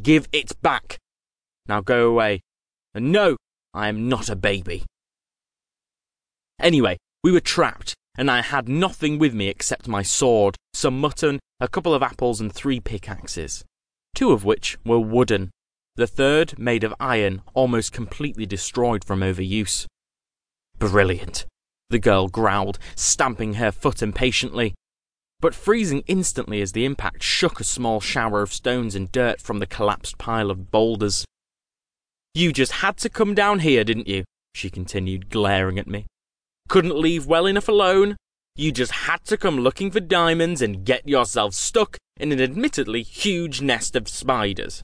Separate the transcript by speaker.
Speaker 1: Give it back. Now go away. And no, I am not a baby. Anyway, we were trapped, and I had nothing with me except my sword, some mutton, a couple of apples, and three pickaxes, two of which were wooden, the third made of iron, almost completely destroyed from overuse. Brilliant, the girl growled, stamping her foot impatiently, but freezing instantly as the impact shook a small shower of stones and dirt from the collapsed pile of boulders. You just had to come down here, didn't you? she continued, glaring at me. Couldn't leave well enough alone? You just had to come looking for diamonds and get yourself stuck in an admittedly huge nest of spiders.